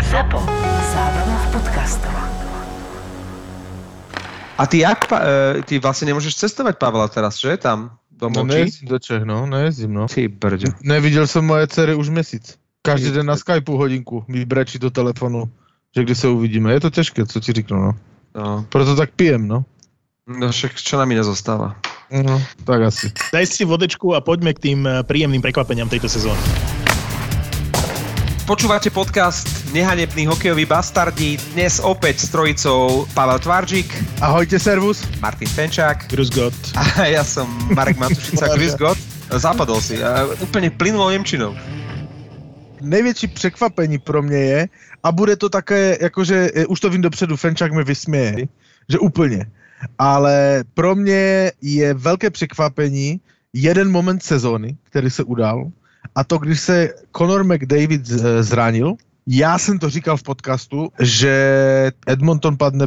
ZAPO. Zábrná v podcastov. A ty jak, pa, e, ty vlastne nemôžeš cestovať, Pavla, teraz, že? Tam, do No nejezdím do Čech, no, nejezdím, no. Ty brďo. Neviděl jsem moje dcery už měsíc. Každý den na Skypeu hodinku mi brečí do telefonu, že kdy se uvidíme. Je to těžké, co ti řeknu, no. No, Proto tak pijem, no. no však čo nám iné zostáva? No, tak asi. Daj si vodečku a poďme k tým eh, príjemným prekvapeniam tejto sezóny. Počúvate podcast Nehanební hokejoví bastardi. Dnes opäť s trojicou Pavel Tvarčík, Ahojte, servus. Martin Fenčák Grus Gott. a ja som Marek Matušica, Chris Gott. Zapadol si. A úplne plynulou Nemčinou. Největší překvapení pro mě je, a bude to také, jakože, eh, už to vím dopředu, Fenčák mi vysměje, že úplně. Ale pro mě je velké překvapení jeden moment sezóny, který se udal, a to, když se Conor McDavid z- zranil, já jsem to říkal v podcastu, že Edmonton padne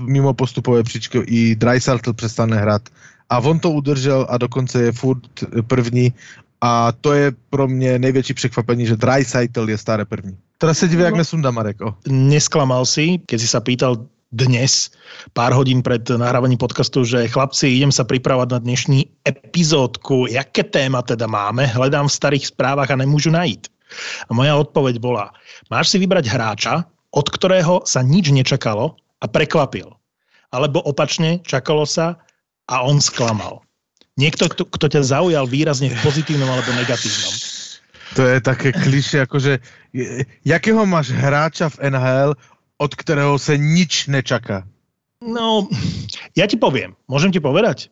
mimo postupové příčky, i Dreisaitl přestane hrát. A on to udržel a dokonce je furt první a to je pro mě největší překvapení, že Dreisaitl je stále první. Se diví, jak No. nesundá Marek. O. Nesklamal si, keď si sa pýtal dnes, pár hodín pred nahrávaním podcastu, že chlapci, idem sa pripravať na dnešní epizódku, jaké téma teda máme, hledám v starých správach a nemôžu najít. A moja odpoveď bola, máš si vybrať hráča, od ktorého sa nič nečakalo a prekvapil. Alebo opačne, čakalo sa a on sklamal. Niekto, kto, kto ťa zaujal výrazne v pozitívnom alebo negatívnom. To je také kliše, jakože je- jakého máš hráča v NHL, od kterého se nič nečaká? No, ja ti poviem, môžem ti povedať,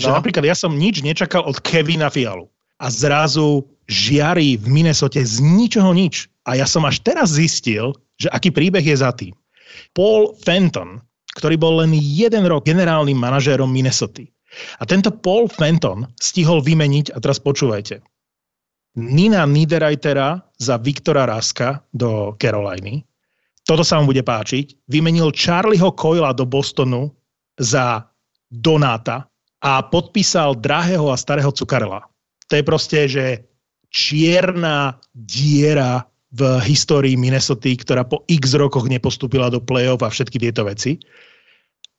že No. napríklad ja som nič nečakal od Kevina Fialu a zrazu žiari v Minnesote z ničoho nič. A ja som až teraz zistil, že aký príbeh je za tým. Paul Fenton, ktorý bol len jeden rok generálnym manažérom Minnesoty. A tento Paul Fenton stihol vymeniť, a teraz počúvajte, Nina Niederreitera za Viktora Raska do Caroliny. Toto sa vám bude páčiť. Vymenil Charlieho Coila do Bostonu za Donáta a podpísal drahého a starého Cukarela. To je proste, že čierna diera v histórii Minnesota, ktorá po x rokoch nepostúpila do play-off a všetky tieto veci.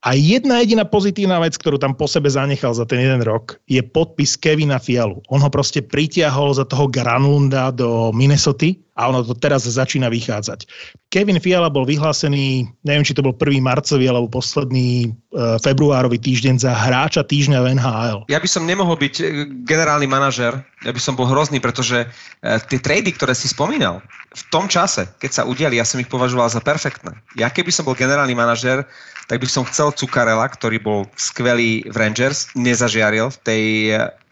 A jedna jediná pozitívna vec, ktorú tam po sebe zanechal za ten jeden rok, je podpis Kevina Fialu. On ho proste pritiahol za toho Granlunda do Minnesota a ono to teraz začína vychádzať. Kevin Fiala bol vyhlásený, neviem, či to bol 1. marcový alebo posledný e, februárový týždeň za hráča týždňa v NHL. Ja by som nemohol byť e, generálny manažer, ja by som bol hrozný, pretože e, tie trady, ktoré si spomínal, v tom čase, keď sa udiali, ja som ich považoval za perfektné. Ja keby som bol generálny manažer, tak by som chcel Cukarela, ktorý bol skvelý v Rangers, nezažiaril v tej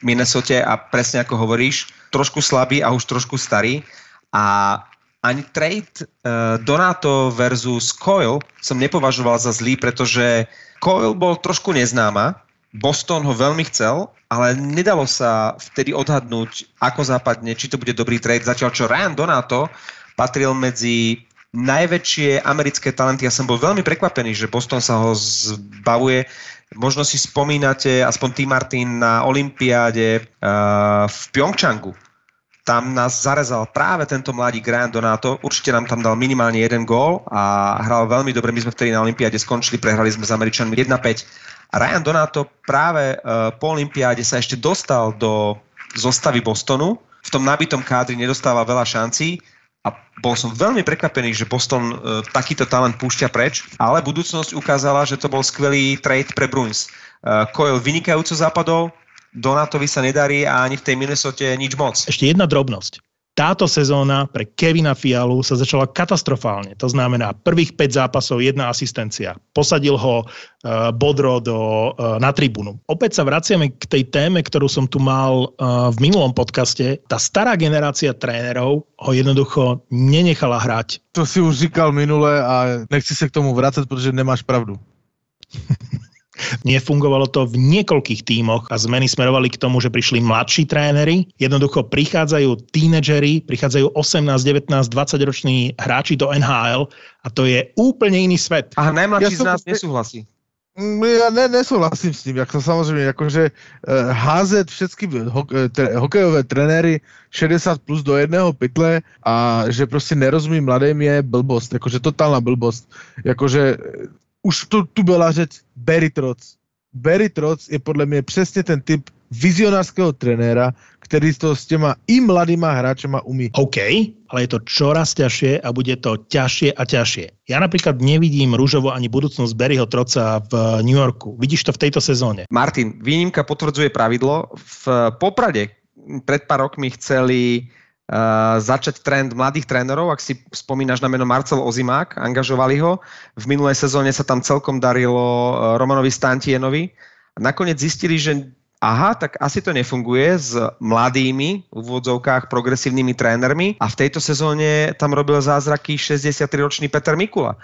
Minnesote a presne ako hovoríš, trošku slabý a už trošku starý. A ani trade uh, Donato versus Coil som nepovažoval za zlý, pretože Coil bol trošku neznáma, Boston ho veľmi chcel, ale nedalo sa vtedy odhadnúť, ako západne, či to bude dobrý trade. Zatiaľ čo Ryan Donato patril medzi najväčšie americké talenty. Ja som bol veľmi prekvapený, že Boston sa ho zbavuje. Možno si spomínate, aspoň ty Martin, na Olympiáde uh, v Pyeongchangu. Tam nás zarezal práve tento mladý Ryan Donato. Určite nám tam dal minimálne jeden gól a hral veľmi dobre. My sme vtedy na Olympiáde skončili, prehrali sme s Američanmi 1-5. A Ryan Donato práve uh, po Olympiáde sa ešte dostal do zostavy Bostonu. V tom nabitom kádri nedostáva veľa šancí a bol som veľmi prekvapený, že Boston uh, takýto talent púšťa preč, ale budúcnosť ukázala, že to bol skvelý trade pre Bruins. Uh, Coyle vynikajúco zapadol, Donatovi sa nedarí a ani v tej Minnesote nič moc. Ešte jedna drobnosť. Táto sezóna pre Kevina Fialu sa začala katastrofálne. To znamená, prvých 5 zápasov, jedna asistencia. Posadil ho uh, Bodro do, uh, na tribúnu. Opäť sa vraciame k tej téme, ktorú som tu mal uh, v minulom podcaste. Tá stará generácia trénerov ho jednoducho nenechala hrať. To si už říkal minule a nechci se k tomu vracet, protože nemáš pravdu. Nefungovalo to v niekoľkých tímoch a zmeny smerovali k tomu, že prišli mladší tréneri. Jednoducho prichádzajú tínedžeri, prichádzajú 18, 19, 20 roční hráči do NHL a to je úplne iný svet. A najmladší Ja z nás nesúhlasí. Mm, Ja ne, nesouhlasím s tím, jako samozřejmě, jakože eh, házet všechny ho, eh, tre, hokejové trenéry 60 plus do jedného pytle a že prostě nerozumí mladým je blbost, jakože totálna blbost. Jakože eh, už tu, tu byla řeč Barry Trotz. Barry Trotz je podle mě přesně ten typ vizionářského trenéra, který to s těma i mladýma hráčema umí. OK, ale je to čoraz ťažšie a bude to ťažšie a ťažšie. Ja napríklad nevidím rúžovo ani budúcnosť Barryho Troca v New Yorku. Vidíš to v tejto sezóne? Martin, výnimka potvrdzuje pravidlo. V Poprade pred pár rokmi chceli začať trend mladých trénerov, ak si spomínaš na meno Marcel Ozimák, angažovali ho. V minulej sezóne sa tam celkom darilo uh, Romanovi Stantienovi. Nakoniec zistili, že aha, tak asi to nefunguje s mladými, v úvodzovkách progresívnymi trénermi a v tejto sezóne tam robil zázraky 63-ročný Peter Mikula.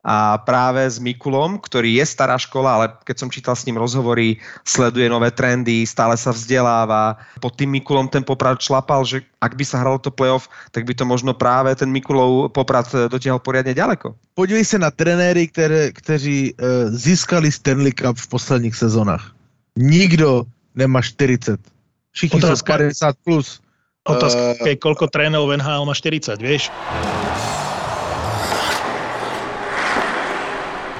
A práve s Mikulom, ktorý je stará škola, ale keď som čítal s ním rozhovory, sleduje nové trendy, stále sa vzdeláva. Pod tým Mikulom ten Poprad šlapal, že ak by sa hralo to playoff, tak by to možno práve ten Mikulov Poprad dotiahol poriadne ďaleko. Podívej se na trenéry, které, kteří uh, získali Stanley Cup v posledních sezónách. Nikdo nemá 40. Všichni Otázka- jsou 50 plus. Otázka je, koľko trénerov v NHL má 40, vieš?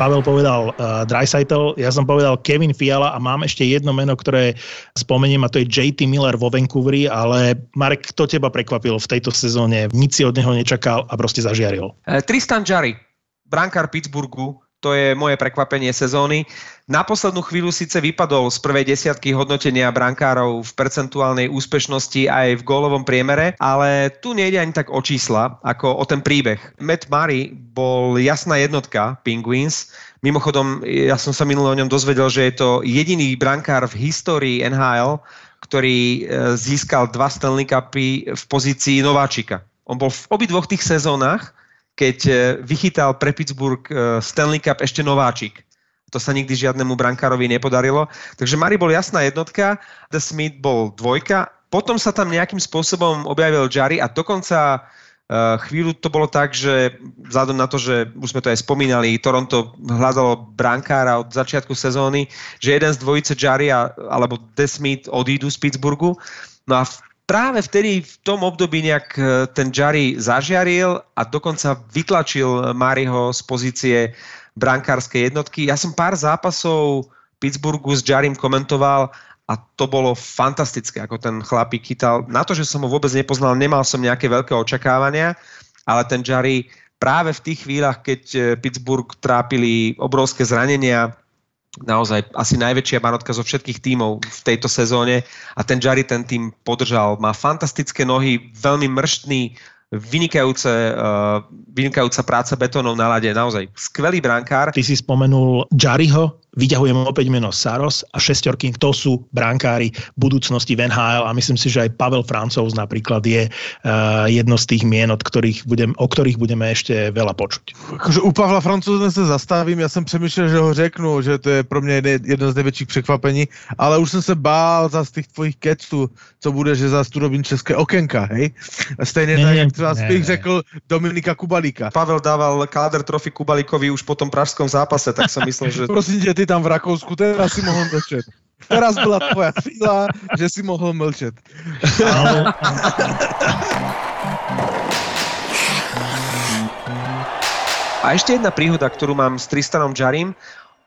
Pavel povedal uh, Dreisaitl, ja som povedal Kevin Fiala a mám ešte jedno meno, ktoré spomeniem a to je JT Miller vo Vancouveri, ale Marek, kto teba prekvapil v tejto sezóne? Nic si od neho nečakal a proste zažiaril. E, Tristan Jarry, brankár Pittsburghu, to je moje prekvapenie sezóny. Na poslednú chvíľu síce vypadol z prvej desiatky hodnotenia brankárov v percentuálnej úspešnosti aj v gólovom priemere, ale tu nejde ani tak o čísla, ako o ten príbeh. Matt Murray bol jasná jednotka Penguins. Mimochodom, ja som sa minule o ňom dozvedel, že je to jediný brankár v histórii NHL, ktorý e, získal dva Stanley Cupy v pozícii nováčika. On bol v obidvoch tých sezónach keď e, vychytal pre Pittsburgh e, Stanley Cup ešte nováčik. To sa nikdy žiadnemu brankárovi nepodarilo. Takže Mari bol jasná jednotka, The Smith bol dvojka, potom sa tam nejakým spôsobom objavil Jari a dokonca uh, chvíľu to bolo tak, že vzhľadom na to, že už sme to aj spomínali, Toronto hľadalo brankára od začiatku sezóny, že jeden z dvojice Jari alebo The Smith odídu z Pittsburghu. No a práve vtedy v tom období nejak e, ten Jari zažiaril a dokonca vytlačil Mariho z pozície brankárskej jednotky. Ja som pár zápasov Pittsburghu s Jarim komentoval a to bolo fantastické, ako ten chlapík chytal. Na to, že som ho vôbec nepoznal, nemal som nejaké veľké očakávania, ale ten Jari práve v tých chvíľach, keď e, Pittsburgh trápili obrovské zranenia, naozaj asi najväčšia barotka zo všetkých tímov v tejto sezóne a ten Jari ten tým podržal. Má fantastické nohy, veľmi mrštný, vynikajúce, uh, vynikajúca práca betónov na lade, naozaj skvelý brankár. Ty si spomenul Jariho, vyťahujem opäť meno Saros a šestorky, to sú brankári budúcnosti v NHL a myslím si, že aj Pavel Francouz napríklad je uh, jedno z tých mien, od ktorých budem, o ktorých budeme ešte veľa počuť. Jakože u Pavla Francouze se zastavím, já jsem přemýšlel, že ho řeknu, že to je pro mě jedno- z největších překvapení, ale už jsem se bál za z těch tvojich keců, co bude, že zase tu robím české okénka, hej? Stejně Ne, tak, jak třeba ne, bych ne. řekl Dominika Kubalíka. Pavel dával káder trofy Kubalikovi už po tom pražskom zápase, tak som myslel, že Prosím tě, ty tam v Rakousku, teraz si mohl mlčet. Teraz byla tvoja chvíla, že si mohl mlčet. Ale, A ešte jedna príhoda, ktorú mám s Tristanom Jarim.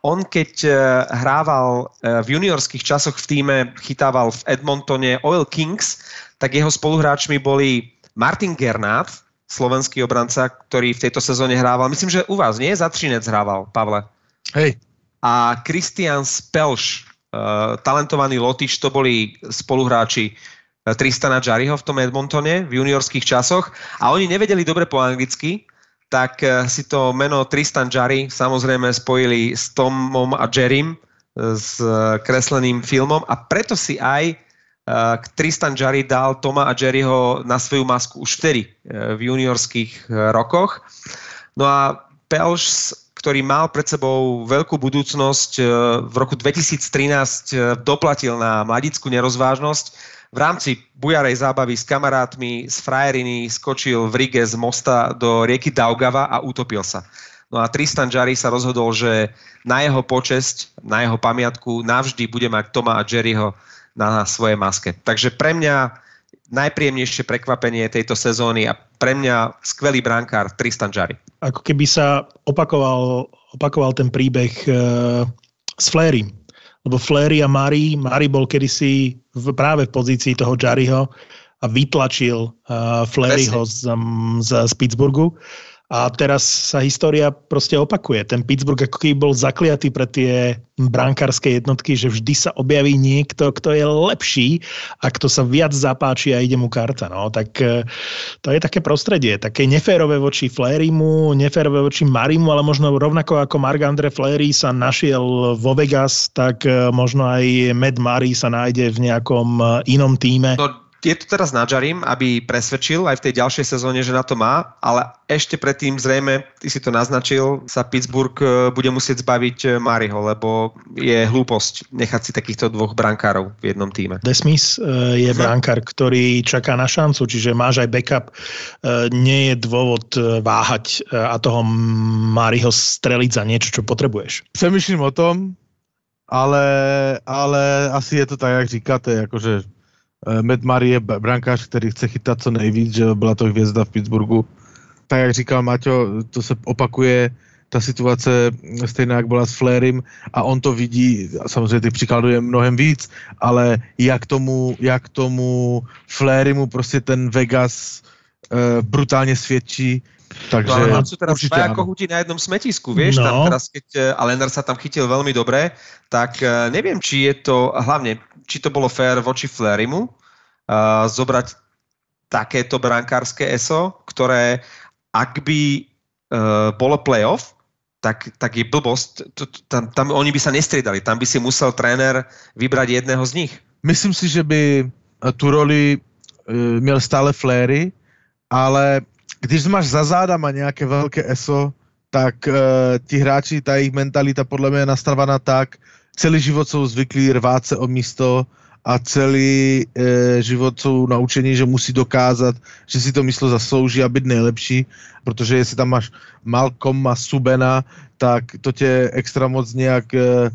On keď eh, hrával eh, v juniorských časoch v týme, chytával v Edmontone Oil Kings, tak jeho spoluhráčmi boli Martin Gernát, slovenský obranca, ktorý v tejto sezóne hrával, myslím, že u vás, nie? Za Třinec hrával, Pavle. Hej, A Christian Spelš, uh, talentovaný Lotyš, to boli spoluhráči eh, Tristana Jariho v tom Edmontone v juniorských časoch a oni nevedeli dobre po anglicky, tak eh, si to meno Tristan Jari samozrejme spojili s Tomom a Jerrym, eh, s eh, kresleným filmom a preto si aj eh, Tristan Jari dal Toma a Jerryho na svoju masku už vtedy eh, v juniorských eh, rokoch. No a Pelš, ktorý mal pred sebou veľkú budúcnosť, eh, v roku 2013 eh, doplatil na mladickú nerozvážnosť. V rámci bujarej zábavy s kamarátmi z frajeriny skočil v Rige z mosta do rieky Daugava a utopil sa. No a Tristan Jarry sa rozhodol, že na jeho počesť, na jeho pamiatku navždy bude mať Toma a Jerryho na svojej maske. Takže pre mňa najpríjemnejšie prekvapenie tejto sezóny a pre mňa skvelý brankár Tristan Jarry. Ako keby sa opakoval, opakoval ten príbeh uh, s Flérim. Lebo Fléry a Mari, Mari bol kedysi v, práve v pozícii toho Jarryho a vytlačil uh, Fléryho z, um, z, z Pittsburghu. A teraz sa história proste opakuje. Ten Pittsburgh ako keby bol zakliatý pre tie brankárske jednotky, že vždy sa objaví niekto, kto je lepší a kto sa viac zapáči a ide mu karta. No. Tak e, to je také prostredie, také neférové voči Flairimu, neférové voči Marimu, ale možno rovnako ako Mark Andre Flairy sa našiel vo Vegas, tak e, možno aj Matt Murray sa nájde v nejakom e, inom týme. No, je to teraz na Jarim, aby presvedčil aj v tej ďalšej sezóne, že na to má, ale ešte predtým zrejme, ty si to naznačil, sa Pittsburgh e, bude musieť zbaviť e, Mariho, lebo je hlúposť nechať si takýchto dvoch brankárov v jednom týme. Desmis e, je mhm. brankár, ktorý čaká na šancu, čiže máš aj backup. Nie je dôvod váhať a toho Mariho streliť za niečo, čo potrebuješ. Přemýšlím o tom, ale, ale asi je to tak, jak říkáte, akože Matt Murray je brankář, který chce chytat co nejvíc, že byla to hvězda v Pittsburghu. Tak jak říkal Maťo, to se opakuje ta situace stejná, jak byla s Flairim a on to vidí, samozřejmě ty příkladů je mnohem víc, ale jak tomu, jak tomu Flairimu prostě ten Vegas uh, brutálně svědčí, Takže no, ale sú teraz dvaja kohúti na jednom smetisku, vieš, no. tam teraz, keď eh, Alener sa tam chytil veľmi dobre, tak neviem, či je to, hlavne či to bolo fér voči Flerimu uh, zobrať takéto brankárske ESO, ktoré ak by uh, bolo playoff, tak, tak je blbosť. Tam, tam oni by sa nestriedali, tam by si musel tréner vybrať jedného z nich. Myslím si, že by tu roli uh, měl stále Fléry, ale když máš za zádama nějaké velké ESO, tak uh, ti hráči, ta jejich mentalita podle mě je nastavená tak, celý život jsou zvyklí rvát se o místo a celý e, život jsou naučení, že musí dokázat, že si to místo zaslouží a být nejlepší, protože jestli tam máš Malcolma Subena, tak to tě extra moc nějak e, e,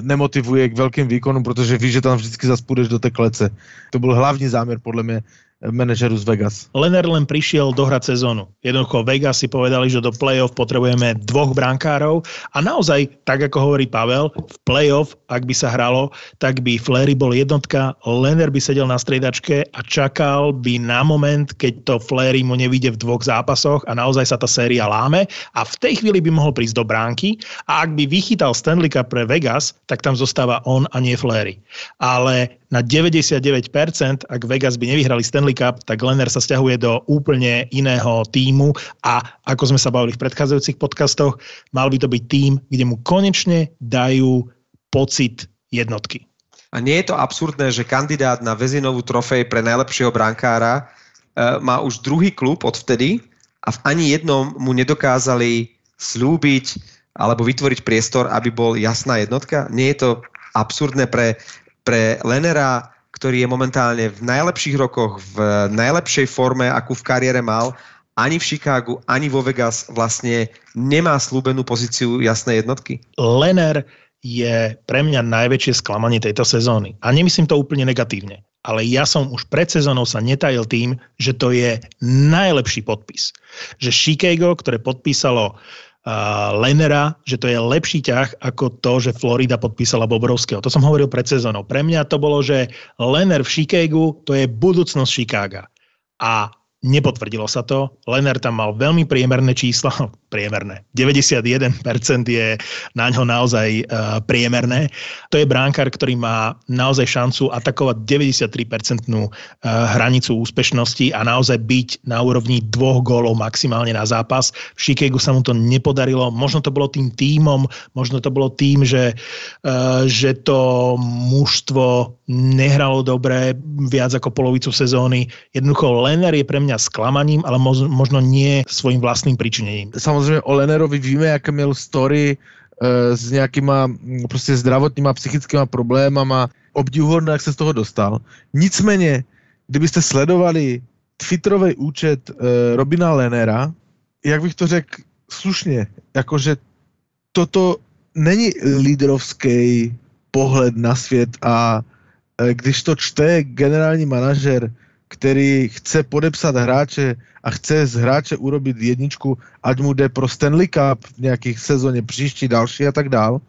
nemotivuje k velkým výkonům, protože víš, že tam vždycky zaspůjdeš do té klece. To byl hlavní záměr podle mě manažeru z Vegas. Lener len prišiel dohrať sezónu. Jednoducho Vegas si povedali, že do play-off potrebujeme dvoch brankárov a naozaj, tak ako hovorí Pavel, v play-off, ak by sa hralo, tak by Flery bol jednotka, Lener by sedel na striedačke a čakal by na moment, keď to Flery mu nevíde v dvoch zápasoch a naozaj sa tá séria láme a v tej chvíli by mohol prísť do bránky a ak by vychytal Stanley pre Vegas, tak tam zostáva on a nie Flery. Ale na 99%, ak Vegas by nevyhrali Stanley Cup, tak Lenner sa stiahuje do úplne iného týmu a ako sme sa bavili v predchádzajúcich podcastoch, mal by to byť tým, kde mu konečne dajú pocit jednotky. A nie je to absurdné, že kandidát na Vezinovú trofej pre najlepšieho brankára e, má už druhý klub odvtedy a v ani jednom mu nedokázali slúbiť alebo vytvoriť priestor, aby bol jasná jednotka? Nie je to absurdné pre pre Lenera, ktorý je momentálne v najlepších rokoch, v najlepšej forme, akú v kariére mal, ani v Chicagu, ani vo Vegas vlastne nemá slúbenú pozíciu jasnej jednotky? Lener je pre mňa najväčšie sklamanie tejto sezóny. A nemyslím to úplne negatívne. Ale ja som už pred sezónou sa netajil tým, že to je najlepší podpis. Že Chicago, ktoré podpísalo Lenera, že to je lepší ťah ako to, že Florida podpísala Bobrovského. To som hovoril pred sezónou. Pre mňa to bolo, že Lener v Chicagu to je budúcnosť Chicaga. A Nepotvrdilo sa to. Lener tam mal veľmi priemerné čísla, priemerné. 91% je na ňo naozaj uh, priemerné. To je bránkar, ktorý má naozaj šancu atakovať 93% uh, hranicu úspešnosti a naozaj byť na úrovni dvoch gólov maximálne na zápas. V Chicagu sa mu to nepodarilo. Možno to bolo tým týmom, možno to bolo tým, že, uh, že to mužstvo nehralo dobre viac ako polovicu sezóny. Jednoducho Lener je pre mňa sklamaním, ale možno nie svojim vlastným pričinením. Samozřejmě o Lenerovi víme, jaké měl story e, s nějakýma mm, prostě zdravotníma, psychickýma problémama. Obdivuhodné, jak se z toho dostal. Nicméně, kdybyste sledovali Twitterový účet e, Robina Lenera, jak bych to řekl slušně, jakože toto není lídrovský pohled na svět a e, když to čte generální manažer, který chce podepsat hráče a chce z hráče urobit jedničku, ať mu jde pro Stanley Cup v nějakých sezóně příští, další a tak dál,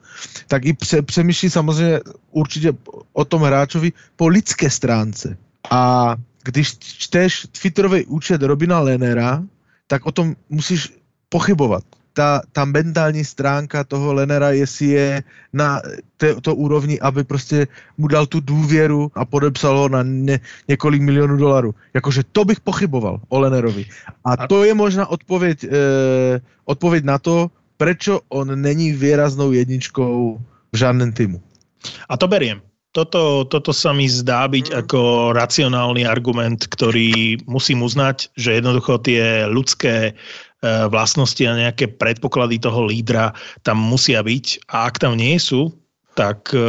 tak i pře- přemýšlí samozřejmě určitě o tom hráčovi po lidské stránce. A když čteš Twitterový účet Robina Lenera, tak o tom musíš pochybovat ta, ta mentální stránka toho Lenera, jestli je na té, to úrovni, aby prostě mu dal tu důvěru a podepsal ho na ně, několik milionů dolarů. Jakože to bych pochyboval o Lenerovi. A to je možná odpověď, eh, odpověď na to, prečo on není výraznou jedničkou v žádném týmu. A to beriem. Toto, toto sa mi zdá byť mm. ako racionálny argument, ktorý musím uznať, že jednoducho tie ľudské vlastnosti a nejaké predpoklady toho lídra tam musia byť a ak tam nie sú, tak e,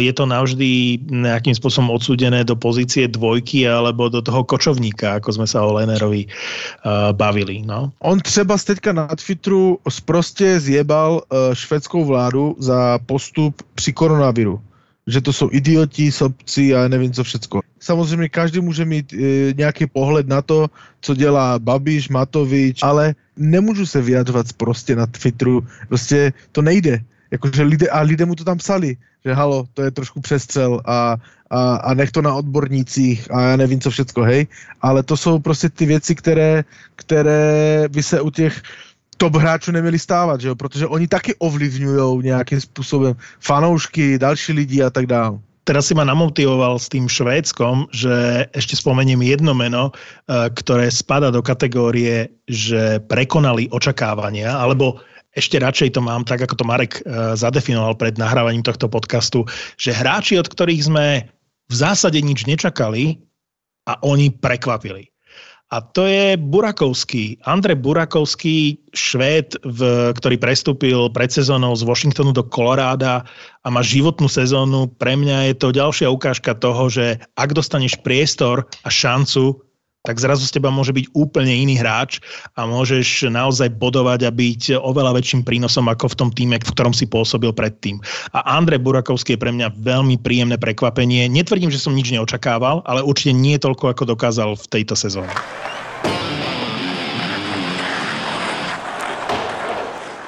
je to navždy nejakým spôsobom odsúdené do pozície dvojky alebo do toho kočovníka, ako sme sa o Lenerovi e, bavili. No. On třeba teďka na Twitteru sprostě zjebal švédskou vládu za postup při koronaviru že to jsou idioti, sobci a nevím co všecko. Samozřejmě každý může mít e, nějaký pohled na to, co dělá Babiš, Matovič, ale nemůžu se vyjadřovat prostě na Twitteru, prostě to nejde. Jakože lidé, a lidé mu to tam psali, že halo, to je trošku přestřel a, a, a nech to na odbornících a já nevím co všecko, hej. Ale to jsou prostě ty věci, které, které by se u těch top hráčů neměli stávat, že jo? protože oni taky ovlivňují nějakým způsobem fanoušky, další lidi a tak dále. Teraz si ma namotivoval s tým Švédskom, že ešte spomeniem jedno meno, e, ktoré spada do kategórie, že prekonali očakávania, alebo ešte radšej to mám tak, ako to Marek e, zadefinoval pred nahrávaním tohto podcastu, že hráči, od ktorých sme v zásade nič nečakali a oni prekvapili. A to je Burakovský. Andrej Burakovský, Švéd, v, ktorý prestúpil pred sezónou z Washingtonu do Koloráda a má životnú sezónu. Pre mňa je to ďalšia ukážka toho, že ak dostaneš priestor a šancu, tak zrazu z teba môže byť úplne iný hráč a môžeš naozaj bodovať a byť oveľa väčším prínosom ako v tom týme, v ktorom si pôsobil predtým. A Andrej Burakovský je pre mňa veľmi príjemné prekvapenie. Netvrdím, že som nič neočakával, ale určite nie toľko, ako dokázal v tejto sezóne.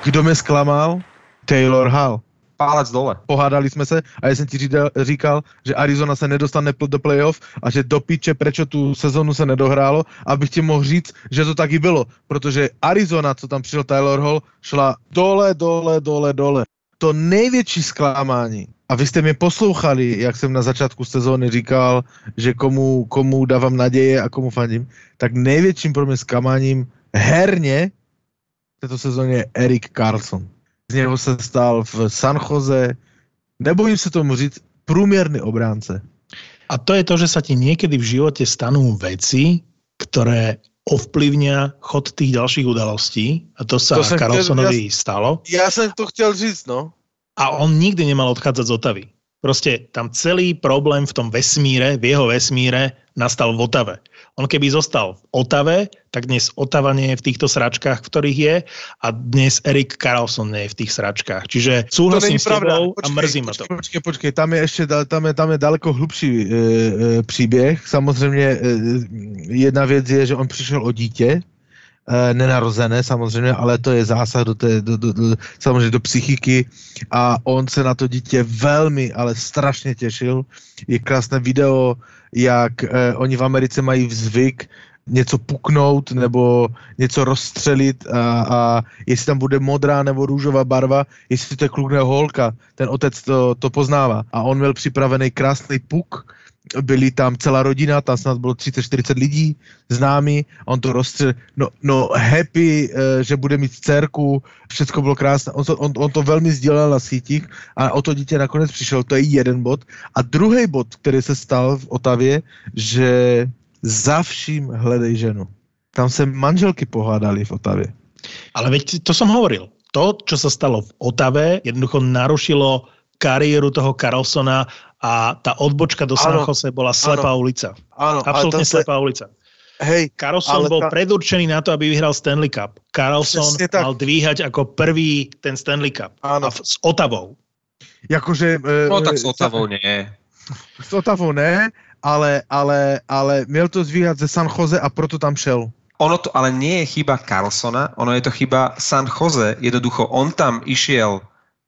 Kdo mě zklamal? Taylor Hall pálec dole. Pohádali jsme se a já jsem ti říkal, že Arizona se nedostane do playoff a že do piče, prečo tu sezonu se nedohrálo, abych ti mohl říct, že to taky bylo. Protože Arizona, co tam přišel Taylor Hall, šla dole, dole, dole, dole. To největší zklamání a vy jste mě poslouchali, jak jsem na začátku sezóny říkal, že komu, komu dávám naděje a komu fandím, tak největším pro mě zklamáním herně v této sezóně je Erik Carlson z něho se stal v San Jose, nebojím se tomu říct, průměrný obránce. A to je to, že sa ti niekedy v živote stanú veci, ktoré ovplyvňa chod tých ďalších udalostí. A to sa to Carlsonovi ja, stalo. Ja som to chcel říct, no. A on nikdy nemal odchádzať z Otavy. Proste tam celý problém v tom vesmíre, v jeho vesmíre, nastal v Otave. On keby zostal v Otave, tak dnes Otava nie je v týchto sračkách, v ktorých je a dnes Erik Carlson nie je v tých sračkách. Čiže súhlasím s tebou počkej, a mrzí ma to. Počkej, počkej, tam je ešte tam je, tam je daleko hlubší e, e, příběh. Samozřejmě e, jedna věc je, že on přišel o dítě, e, nenarozené samozřejmě, ale to je zásah do, té, do, do, do, samozřejmě do psychiky a on se na to dítě velmi, ale strašně těšil. Je krásné video, jak eh, oni v Americe mají zvyk něco puknout nebo něco rozstřelit a, a jestli tam bude modrá nebo růžová barva, jestli to je kluk holka, ten otec to, to poznává. A on měl připravený krásný puk, byli tam celá rodina, tam snad bylo 30-40 lidí známi, on to rozstřel, no, no happy, eh, že bude mít dcerku, všechno bylo krásné, on to, on, on to velmi sdělal na sítích a o to dítě nakonec přišel, to je jeden bod. A druhý bod, který se stal v Otavě, že za vším hledej ženu. Tam se manželky pohádali v Otavě. Ale veď to som hovoril. To, čo sa stalo v Otave, jednoducho narušilo kariéru toho Carlsona a tá odbočka do San Jose bola slepá áno, ulica. Áno, Absolutne slepá ulica. Hej, Carlson Ale bol tá- predurčený na to, aby vyhral Stanley Cup. Carlson tak. mal dvíhať ako prvý ten Stanley Cup. Áno. A v- s Otavou. jakože... e, No tak s e, Otavou nie. S Otavou ne, ale, ale, ale měl to zvíhat ze San Jose a proto tam šel. Ono to ale nie je chyba Carlsona, ono je to chyba San Jose. Jednoducho, on tam išiel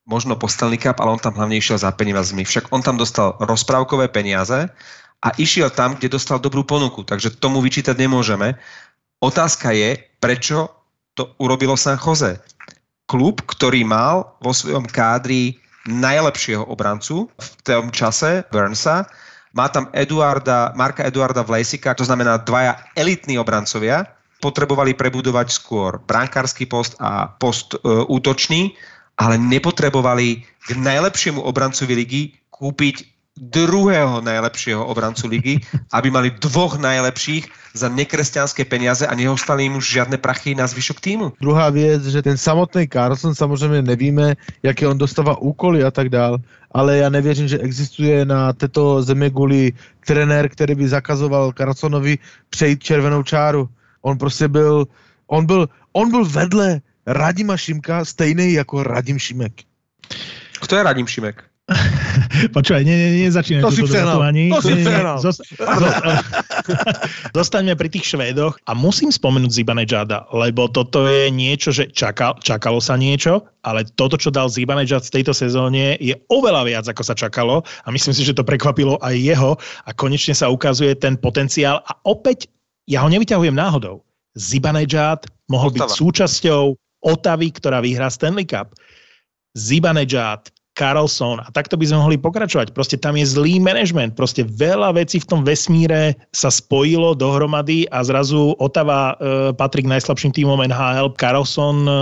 možno po Stanley Cup, ale on tam hlavne išiel za peniazmi. Však on tam dostal rozprávkové peniaze a išiel tam, kde dostal dobrú ponuku. Takže tomu vyčítať nemôžeme. Otázka je, prečo to urobilo San Jose. Klub, ktorý mal vo svojom kádri najlepšieho obrancu v tom čase, Burnsa, má tam Eduarda, Marka Eduarda Vlejsika, to znamená dvaja elitní obrancovia, potrebovali prebudovať skôr brankársky post a post e, útočný, ale nepotrebovali k najlepšiemu obrancovi ligy kúpiť druhého najlepšieho obrancu ligy, aby mali dvoch najlepších za nekresťanské peniaze a neostali im už žiadne prachy na zvyšok týmu. Druhá věc, že ten samotný Carlson samozřejmě nevíme, jaké on dostává úkoly a tak dál, ale já nevěřím, že existuje na této zemi guli trenér, který by zakazoval Carlsonovi přejít červenou čáru. On prostě byl, on byl, on byl vedle Radima Šimka stejný jako Radim Šimek. Kto je Radim Šimek? Počúvaj, nie, nie, nezačínaj To si prehnal. debatovanie. To si Nie, nie, nie. prehnal. Zost- zost- Zostaňme pri tých Švédoch a musím spomenúť Zibanejada, lebo toto je niečo, že čakal, čakalo sa niečo, ale toto, čo dal Zibanejad v tejto sezóne, je oveľa viac, ako sa čakalo a myslím si, že to prekvapilo aj jeho a konečne sa ukazuje ten potenciál a opäť ja ho nevyťahujem náhodou. Zibanejad mohol byť Otava. súčasťou Otavy, ktorá vyhrá Stanley Cup. Zibanejad, Carlson a takto by sme mohli pokračovať. Proste tam je zlý management, proste veľa vecí v tom vesmíre sa spojilo dohromady a zrazu Otava e, patrí k najslabším týmom NHL. Carlson e,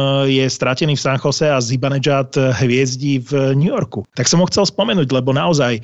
je stratený v San Jose a Zibanejad e, hviezdí v New Yorku. Tak som ho chcel spomenúť, lebo naozaj e,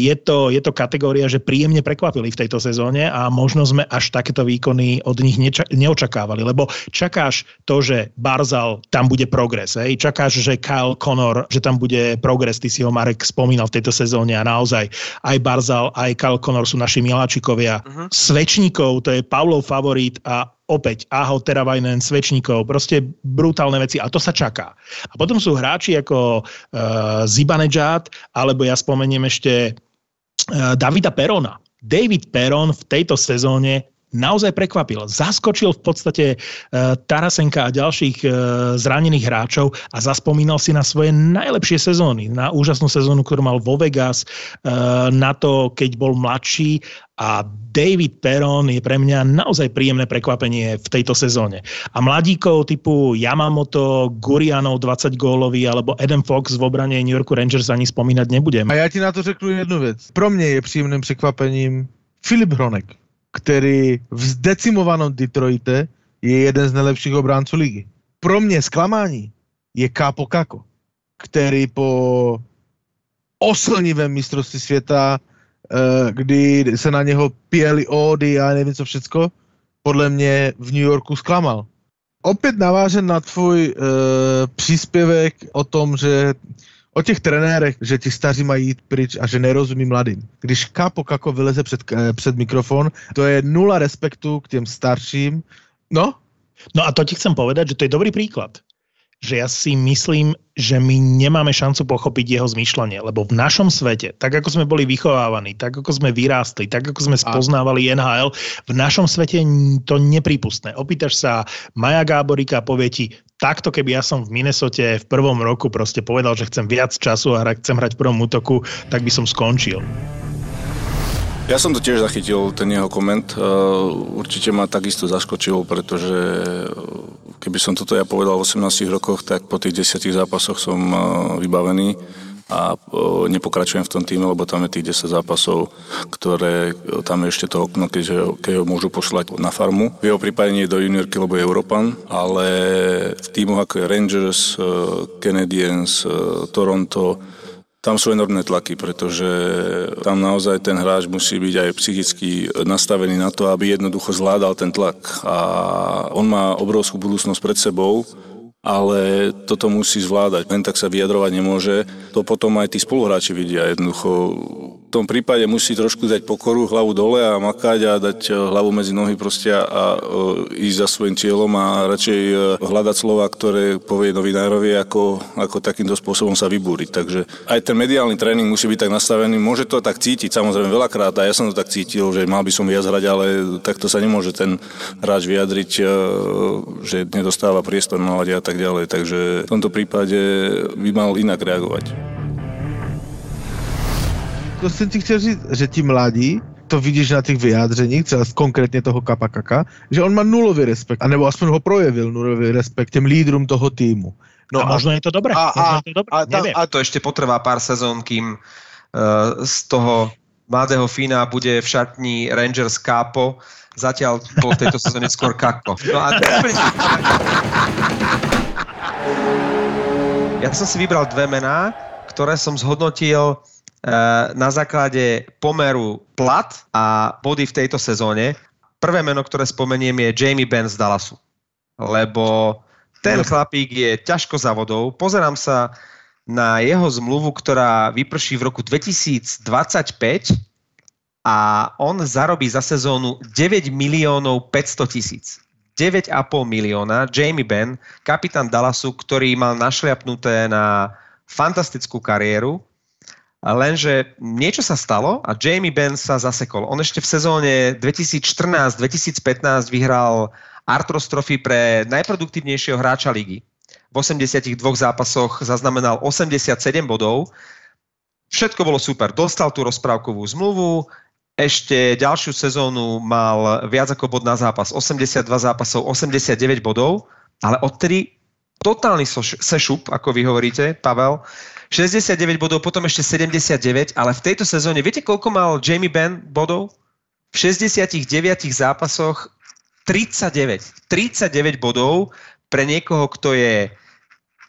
je, to, je to kategória, že príjemne prekvapili v tejto sezóne a možno sme až takéto výkony od nich neča- neočakávali, lebo čakáš to, že Barzal tam bude progres, čakáš, že Kyle Connor, že tam bude progres, ty si ho Marek spomínal v tejto sezóne a naozaj aj Barzal, aj Kyle Connor sú naši miláčikovia. Mhm. Svečníkov, to je Pavlov favorit a opäť Aho Teravajnen, Svečníkov, proste brutálne veci a to sa čaká. A potom sú hráči ako uh, Zibanejad, alebo ja spomeniem ešte uh, Davida Perona. David Peron v tejto sezóne naozaj prekvapil. Zaskočil v podstate uh, Tarasenka a ďalších uh, zranených hráčov a zaspomínal si na svoje najlepšie sezóny. Na úžasnú sezónu, ktorú mal vo Vegas, uh, na to, keď bol mladší a David Perron je pre mňa naozaj príjemné prekvapenie v tejto sezóne. A mladíkov typu Yamamoto, Gurianov 20 gólový alebo Adam Fox v obrane New Yorku Rangers ani spomínať nebudem. A já ti na to řeknu jednu věc. Pro mě je příjemným překvapením Filip Hronek, který v zdecimovaném Detroite je jeden z nejlepších obránců ligy. Pro mě zklamání je Kápo Kako, který po oslnivém mistrovství světa, eh, kdy se na něho pěli ódy a nevím co všecko, podle mě v New Yorku zklamal. Opět navážen na tvůj uh, příspěvek o tom, že o těch trenérech, že ti staří mají jít pryč a že nerozumí mladým. Když Kápo Kako vyleze před, eh, před mikrofon, to je nula respektu k těm starším. No, No a to ti chcem povedať, že to je dobrý príklad. Že ja si myslím, že my nemáme šancu pochopiť jeho zmýšľanie, lebo v našom svete, tak ako sme boli vychovávaní, tak ako sme vyrástli, tak ako sme spoznávali NHL, v našom svete to neprípustné. Opýtaš sa Maja Gáborika a povie ti, takto keby ja som v Minnesote v prvom roku proste povedal, že chcem viac času a hra- chcem hrať v prvom útoku, tak by som skončil. Ja som to tiež zachytil, ten jeho koment. Uh, Určite ma takisto zaskočil, pretože keby som toto ja povedal v 18 rokoch, tak po tých 10 zápasoch som uh, vybavený a uh, nepokračujem v tom týme, lebo tam je tých 10 zápasov, ktoré uh, tam je ešte to okno, keď, keď ho môžu poslať na farmu. V jeho prípade nie je do juniorky, lebo je Európan, ale v týmoch ako je Rangers, Canadiens, Toronto, tam sú enormné tlaky, pretože tam naozaj ten hráč musí byť aj psychicky nastavený na to, aby jednoducho zvládal ten tlak. A on má obrovskú budúcnosť pred sebou, ale toto musí zvládať. Len tak sa vyjadrovať nemôže. To potom aj tí spoluhráči vidia. Jednoducho tom prípade musí trošku dať pokoru, hlavu dole a makať a dať hlavu medzi nohy proste a, a ísť za svojim cieľom a radšej hľadať slova, ktoré povie novinárovi, ako, ako takýmto spôsobom sa vybúriť. Takže aj ten mediálny tréning musí byť tak nastavený. Môže to tak cítiť, samozrejme veľakrát, a ja som to tak cítil, že mal by som viac hrať, ale takto sa nemôže ten hráč vyjadriť, že nedostáva priestor na a tak ďalej. Takže v tomto prípade by mal inak reagovať to jsem ti chtěl říct, že ti mladí, to vidíš na těch vyjádřeních, třeba konkrétně toho Kapakaka, že on má nulový respekt, anebo aspoň ho projevil nulový respekt těm lídrům toho týmu. No a, a možno je to dobré. A, a, to dobré. A, a, a to ešte potrvá pár sezón, kým uh, z toho mladého Fína bude v šatni Rangers Capo, zatiaľ bol v tejto sezóne skôr Kako. No a ja som si vybral dve mená, ktoré som zhodnotil na základe pomeru plat a body v tejto sezóne. Prvé meno, ktoré spomeniem, je Jamie Benn z Dallasu. Lebo ten chlapík je ťažko za vodou. Pozerám sa na jeho zmluvu, ktorá vyprší v roku 2025 a on zarobí za sezónu 9 miliónov 500 tisíc. 9,5 milióna. Jamie Benn, kapitán Dallasu, ktorý mal našliapnuté na fantastickú kariéru, Lenže niečo sa stalo a Jamie Benn sa zasekol. On ešte v sezóne 2014-2015 vyhral Artros Trophy pre najproduktívnejšieho hráča ligy. V 82 zápasoch zaznamenal 87 bodov. Všetko bolo super. Dostal tú rozprávkovú zmluvu, ešte ďalšiu sezónu mal viac ako bod na zápas. 82 zápasov, 89 bodov, ale odtedy totálny sešup, ako vy hovoríte, Pavel. 69 bodov, potom ešte 79, ale v tejto sezóne, viete, koľko mal Jamie Benn bodov? V 69 zápasoch 39. 39 bodov pre niekoho, kto je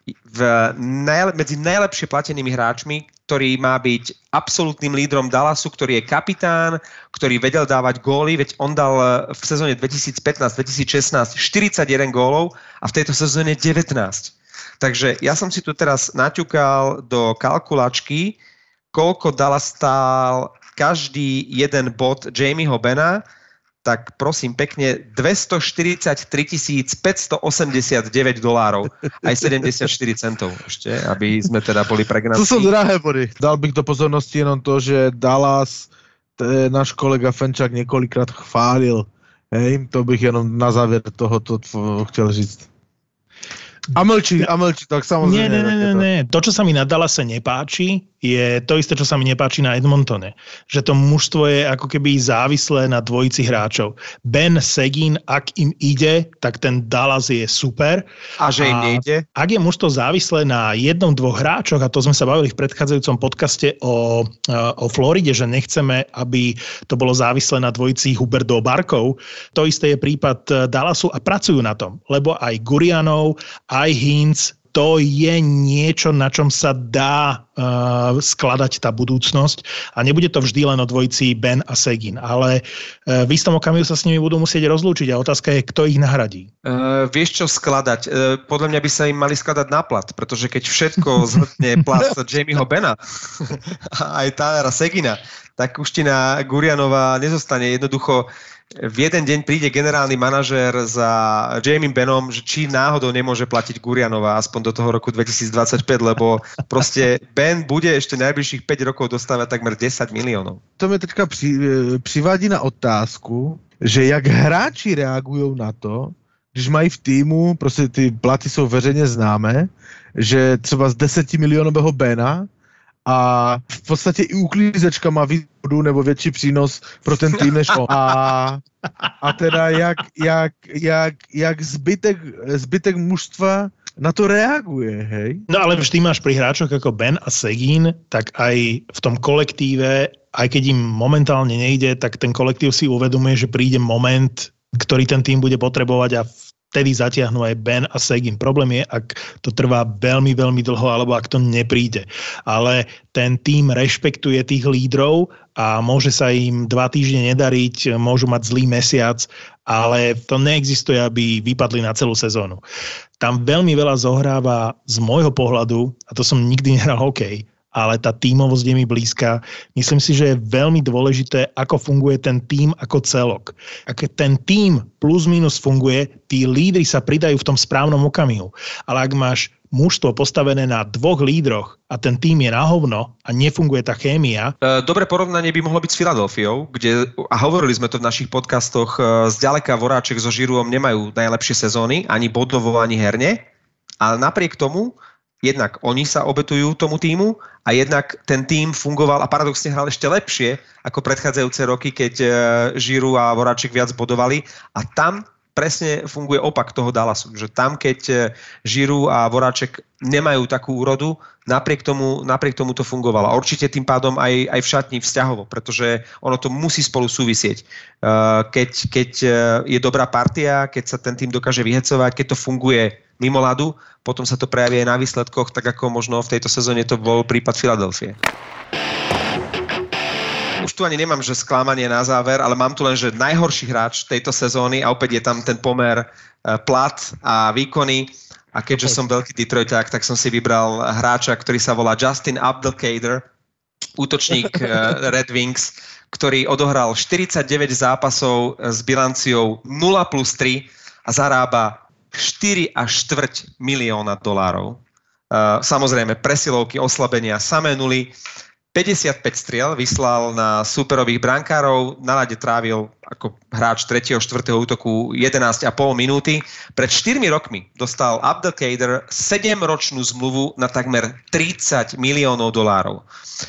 v najle- medzi najlepšie platenými hráčmi, ktorý má byť absolútnym lídrom Dallasu, ktorý je kapitán, ktorý vedel dávať góly, veď on dal v sezóne 2015-2016 41 gólov a v tejto sezóne 19. Takže ja som si tu teraz naťukal do kalkulačky, koľko dala stál každý jeden bod Jamieho Bena, tak prosím pekne 243 589 dolárov, aj 74 centov ešte, aby sme teda boli pregnatí. To sú drahé body. Dal bych do pozornosti jenom to, že Dallas náš kolega Fenčák několikrát chválil. Hej, to bych jenom na závěr tohoto chtěl říct. A mlčí, a mlčí, tak samozrejme. Nie, nie, nie, nie. To, čo sa mi na Dallase nepáči, je to isté, čo sa mi nepáči na Edmontone. Že to mužstvo je ako keby závislé na dvojici hráčov. Ben Segin, ak im ide, tak ten Dallas je super. A že im nejde? Ak je mužstvo závislé na jednom, dvoch hráčoch, a to sme sa bavili v predchádzajúcom podcaste o, o Floride, že nechceme, aby to bolo závislé na dvojici Huberdo Barkov, to isté je prípad Dallasu a pracujú na tom. Lebo aj Gurianov, aj Hinz, to je niečo, na čom sa dá uh, skladať tá budúcnosť a nebude to vždy len o dvojici Ben a Segin, ale uh, v istom okamihu sa s nimi budú musieť rozlúčiť a otázka je, kto ich nahradí. Uh, vieš čo skladať? Uh, podľa mňa by sa im mali skladať na plat, pretože keď všetko zhrtne plat Jamieho Bena a aj Tylera Segina, tak už ti na Gurianova nezostane jednoducho v jeden deň príde generálny manažér za Jamie Benom, že či náhodou nemôže platiť Gurianova aspoň do toho roku 2025, lebo proste Ben bude ešte najbližších 5 rokov dostávať takmer 10 miliónov. To mi teďka při, e, přivádí na otázku, že jak hráči reagují na to, když mají v týmu, prostě ty platy jsou veřejně známé, že třeba z 10 milionového Bena a v podstatě i uklízečka má výhodu nebo větší přínos pro ten tým než on. A, a teda jak, jak, jak, jak zbytek, zbytek mužstva na to reaguje, hej? No ale vždy máš pri hráčoch ako Ben a Segín, tak aj v tom kolektíve, aj keď im momentálne nejde, tak ten kolektív si uvedomuje, že príde moment, ktorý ten tým bude potrebovať a vtedy zatiahnu aj Ben a Segin. Problém je, ak to trvá veľmi, veľmi dlho, alebo ak to nepríde. Ale ten tým rešpektuje tých lídrov a môže sa im dva týždne nedariť, môžu mať zlý mesiac, ale to neexistuje, aby vypadli na celú sezónu. Tam veľmi veľa zohráva z môjho pohľadu, a to som nikdy nehral hokej, ale tá tímovosť je mi blízka. Myslím si, že je veľmi dôležité, ako funguje ten tím ako celok. Ak ten tím plus minus funguje, tí lídry sa pridajú v tom správnom okamihu. Ale ak máš mužstvo postavené na dvoch lídroch a ten tým je na hovno a nefunguje tá chémia. E, Dobré porovnanie by mohlo byť s Filadelfiou, kde, a hovorili sme to v našich podcastoch, e, zďaleka Voráček so Žiruom nemajú najlepšie sezóny, ani bodovo, ani herne, ale napriek tomu jednak oni sa obetujú tomu týmu a jednak ten tým fungoval a paradoxne hral ešte lepšie ako predchádzajúce roky, keď Žiru a Voráček viac bodovali. A tam presne funguje opak toho Dallasu, že tam, keď e, Žiru a Voráček nemajú takú úrodu, napriek tomu, napriek tomu to fungovalo. A určite tým pádom aj, aj v šatni vzťahovo, pretože ono to musí spolu súvisieť. E, keď, keď e, je dobrá partia, keď sa ten tým dokáže vyhecovať, keď to funguje mimo ľadu, potom sa to prejaví aj na výsledkoch, tak ako možno v tejto sezóne to bol prípad Filadelfie už tu ani nemám, že sklamanie na záver, ale mám tu len, že najhorší hráč tejto sezóny a opäť je tam ten pomer eh, plat a výkony. A keďže som veľký Detroiták, tak som si vybral hráča, ktorý sa volá Justin Abdelkader, útočník eh, Red Wings, ktorý odohral 49 zápasov s bilanciou 0 plus 3 a zarába 4 až štvrť milióna dolárov. Eh, samozrejme, presilovky, oslabenia, samé nuly. 55 striel vyslal na superových brankárov, na lade trávil ako hráč 3. 4. útoku 11,5 minúty. Pred 4 rokmi dostal Abdelkader 7-ročnú zmluvu na takmer 30 miliónov dolárov.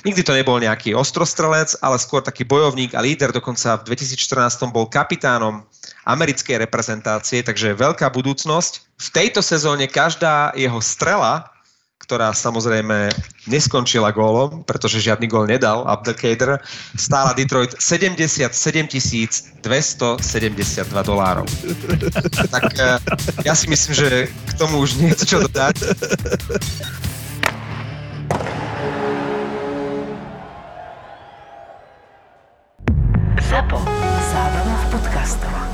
Nikdy to nebol nejaký ostrostrelec, ale skôr taký bojovník a líder, dokonca v 2014 bol kapitánom americkej reprezentácie, takže veľká budúcnosť. V tejto sezóne každá jeho strela ktorá samozrejme neskončila gólom, pretože žiadny gól nedal, Abdelkader, stála Detroit 77 272 dolárov. tak eh, ja si myslím, že k tomu už nie je čo dodať. ZAPO. Zábrná v podcastov.